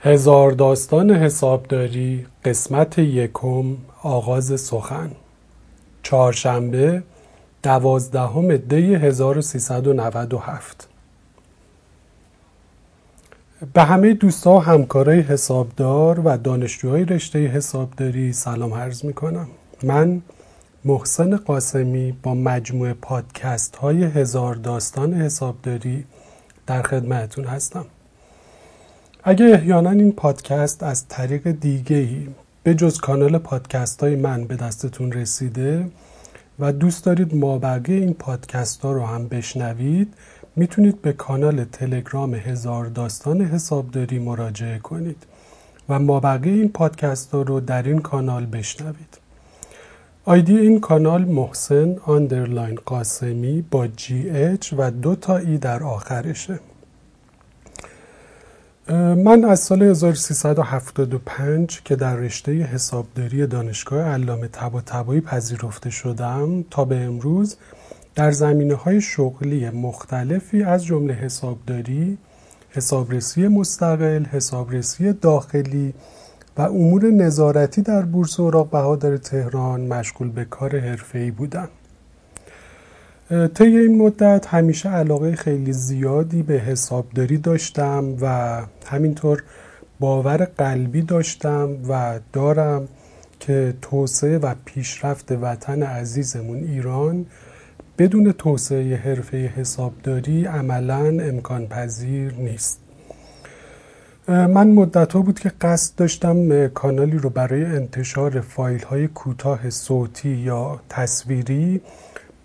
هزار داستان حسابداری قسمت یکم آغاز سخن. چهارشنبه دوازدهم دی 1397 به همه دوستا و همکارای حسابدار و دانشجوهای رشته حسابداری سلام عرض می کنم من محسن قاسمی با مجموعه پادکست های هزار داستان حسابداری در خدمتتون هستم. اگه احیانا این پادکست از طریق دیگهی به جز کانال پادکست های من به دستتون رسیده و دوست دارید مابقی این پادکست ها رو هم بشنوید می‌تونید به کانال تلگرام هزار داستان حسابداری مراجعه کنید و مابقی این پادکست ها رو در این کانال بشنوید. آیدی این کانال محسن underline قاسمی با GH و دو تا E در آخرشه. من از سال 1375 که در رشته حسابداری دانشگاه علامه طباطبایی پذیرفته شدم تا به امروز در زمینه های شغلی مختلفی از جمله حسابداری، حسابرسی مستقل، حسابرسی داخلی و امور نظارتی در بورس اوراق بهادار تهران مشغول به کار حرفه‌ای بودم. طی این مدت همیشه علاقه خیلی زیادی به حسابداری داشتم و همینطور باور قلبی داشتم و دارم که توسعه و پیشرفت وطن عزیزمون ایران بدون توسعه حرفه حسابداری عملا امکان پذیر نیست من مدت ها بود که قصد داشتم کانالی رو برای انتشار فایل های کوتاه صوتی یا تصویری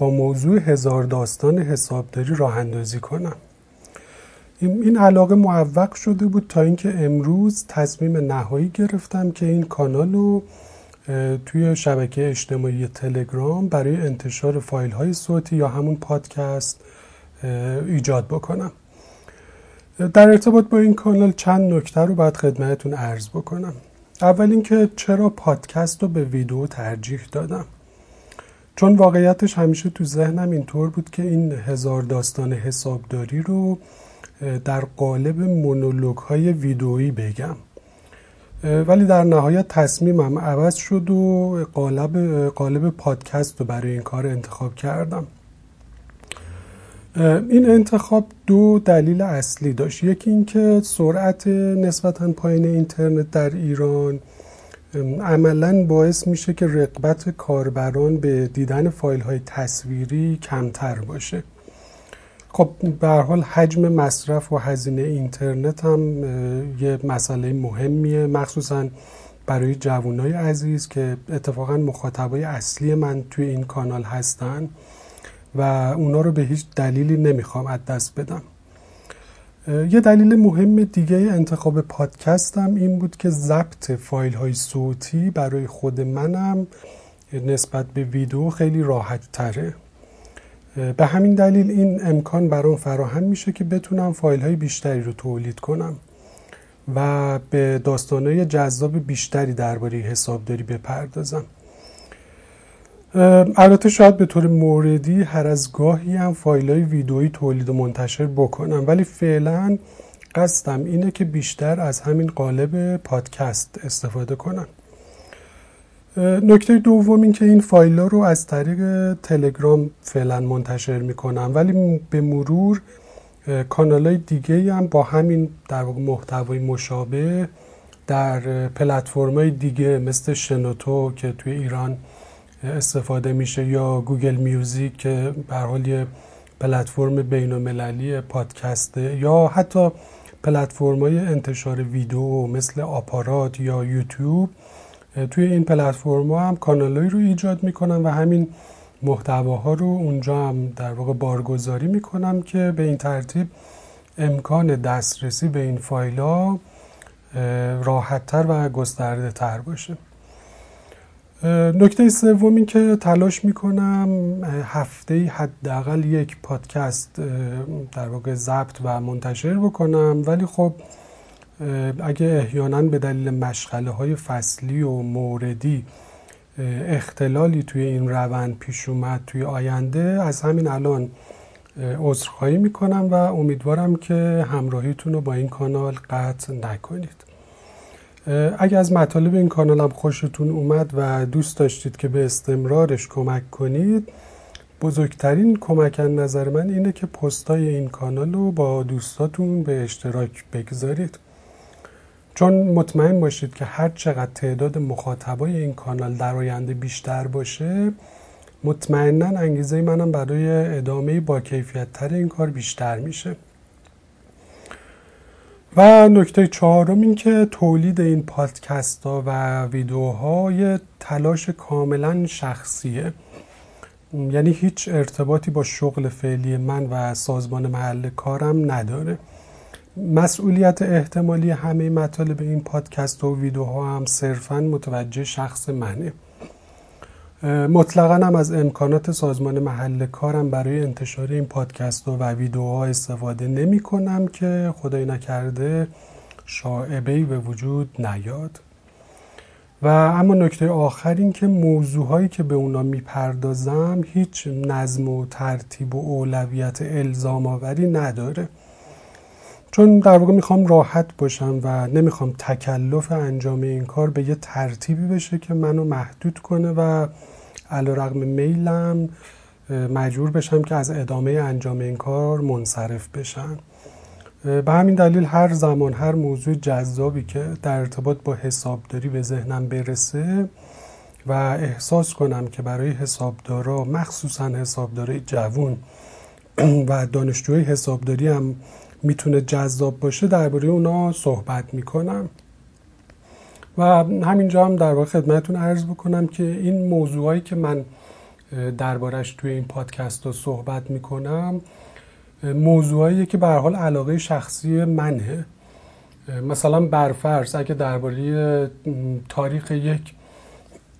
با موضوع هزار داستان حسابداری راه اندازی کنم. این علاقه معوق شده بود تا اینکه امروز تصمیم نهایی گرفتم که این کانال رو توی شبکه اجتماعی تلگرام برای انتشار فایل های صوتی یا همون پادکست ایجاد بکنم. در ارتباط با این کانال چند نکته رو باید خدمتتون عرض بکنم. اول اینکه چرا پادکست رو به ویدیو ترجیح دادم؟ چون واقعیتش همیشه تو ذهنم اینطور بود که این هزار داستان حسابداری رو در قالب مونولوگ های ویدئویی بگم. ولی در نهایت تصمیمم عوض شد و قالب, قالب پادکست رو برای این کار انتخاب کردم. این انتخاب دو دلیل اصلی داشت. یکی اینکه سرعت نسبتا پایین اینترنت در ایران عملا باعث میشه که رقبت کاربران به دیدن فایل های تصویری کمتر باشه. خب به حال حجم مصرف و هزینه اینترنت هم یه مسئله مهمیه. مخصوصا برای جوانای عزیز که اتفاقا مخاطبای اصلی من توی این کانال هستن و اونا رو به هیچ دلیلی نمی‌خوام از دست بدم. یه دلیل مهم دیگه انتخاب پادکستم این بود که ضبط فایل های صوتی برای خود منم نسبت به ویدیو خیلی راحت تره به همین دلیل این امکان برام فراهم میشه که بتونم فایل های بیشتری رو تولید کنم و به داستانهای جذاب بیشتری درباره حسابداری بپردازم. البته شاید به طور موردی هر از گاهی هم فایل های ویدئویی تولید و منتشر بکنم ولی فعلا قصدم اینه که بیشتر از همین قالب پادکست استفاده کنم. نکته دوم این که این فایل ها رو از طریق تلگرام فعلا منتشر می‌کنم ولی به مرور کانال های دیگه هم با همین در واقع محتوای مشابه در پلتفرم های دیگه مثل شنوتو که توی ایران استفاده میشه یا گوگل میوزیک که به حال یه پلتفرم بین المللی پادکسته یا حتی پلتفرم های انتشار ویدیو مثل آپارات یا یوتیوب توی این پلتفرم هم کانالایی رو ایجاد می‌کنم و همین محتواها رو اونجا هم در واقع بارگذاری می‌کنم که به این ترتیب امکان دسترسی به این فایل ها راحتتر و گسترده تر باشه. نکته سوم این که تلاش می‌کنم هفته حداقل یک پادکست در واقع ضبط و منتشر بکنم. ولی خب اگه احیانا به دلیل مشغله های فصلی و موردی اختلالی توی این روند پیش اومد توی آینده از همین الان عذرخواهی می‌کنم و امیدوارم که همراهیتون رو با این کانال قطع نکنید. اگر از مطالب این کانالم خوشتون اومد و دوست داشتید که به استمرارش کمک کنید بزرگترین کمک نظر من اینه که پستای این کانال رو با دوستاتون به اشتراک بگذارید. چون مطمئن باشید که هر چقدر تعداد مخاطبای این کانال در آینده بیشتر باشه مطمئنا انگیزه منم برای ادامه با کیفیت تر این کار بیشتر میشه. و نکته چهارم این که تولید این پادکست ها و ویدیوها یه تلاش کاملا شخصیه. یعنی هیچ ارتباطی با شغل فعلی من و سازمان محل کارم نداره. مسئولیت احتمالی همه مطالب این پادکست و ویدیوها هم صرفا متوجه شخص منه. مطلقا هم از امکانات سازمان محل کارم برای انتشار این پادکست و ویدیوها استفاده نمی کنم که خدای نکرده شاعبه به وجود نیاد. و اما نکته آخر این که موضوعهایی که به اونا می‌پردازم هیچ نظم و ترتیب و اولویت الزام آوری نداره. چون در واقع می‌خوام راحت باشم و نمی‌خوام تکلف انجام این کار به یه ترتیبی بشه که منو محدود کنه و علا رقم میلم مجبور بشم که از ادامه انجام این کار منصرف بشم. به همین دلیل هر زمان هر موضوع جذابی که در ارتباط با حسابداری به ذهنم برسه و احساس کنم که برای حسابدارا مخصوصا حسابدارای جوون و دانشجوی حسابداری هم می‌تونه جذاب باشه درباره اونا صحبت می‌کنم. و همینجا هم در واقع خدمتتون عرض بکنم که این موضوعایی که من دربارش توی این پادکست رو صحبت می‌کنم موضوعایی که به حال علاقه شخصی منه. مثلا برفرض اگه درباره تاریخ یک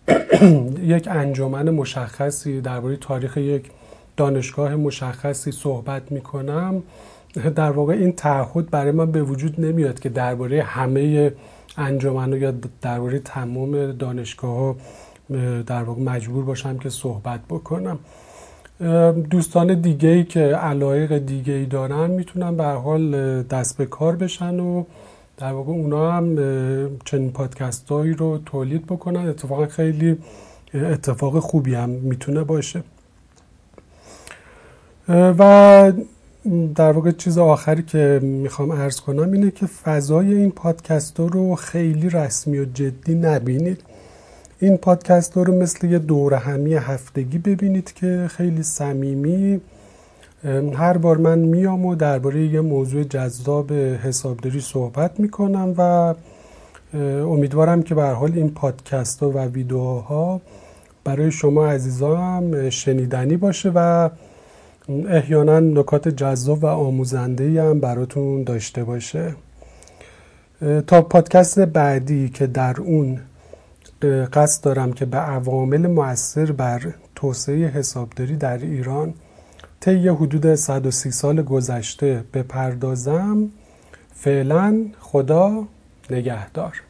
یک انجمن مشخصی درباره تاریخ یک دانشگاه مشخصی صحبت می‌کنم. در واقع این تعهد برای من به وجود نمیاد که درباره همه انجمن یا درباره تمام دانشگاه ها در واقع مجبور باشم که صحبت بکنم. دوستان دیگه ای که علایق دیگه ای دارن می‌تونن به حال دست به کار بشن و در واقع اونا هم چنین پادکست رو تولید بکنن. اتفاقا خیلی اتفاق خوبی هم می‌تونه باشه. و در واقع چیز آخری که می‌خوام ارز کنم اینه که فضای این پادکست رو خیلی رسمی و جدی نبینید. این پادکست رو مثل یه دوره همی هفتگی ببینید که خیلی صمیمی. هر بار من میام و درباره یه موضوع جذاب حسابداری صحبت می‌کنم و امیدوارم که به حال این پادکست و ویدیوها برای شما عزیزان شنیدنی باشه و احیانا نکات جذاب و آموزنده هم براتون داشته باشه. تا پادکست بعدی که در اون قصد دارم که به عوامل مؤثر بر توسعه حسابداری در ایران طی حدود 130 سال گذشته بپردازم فعلا خدا نگهدار.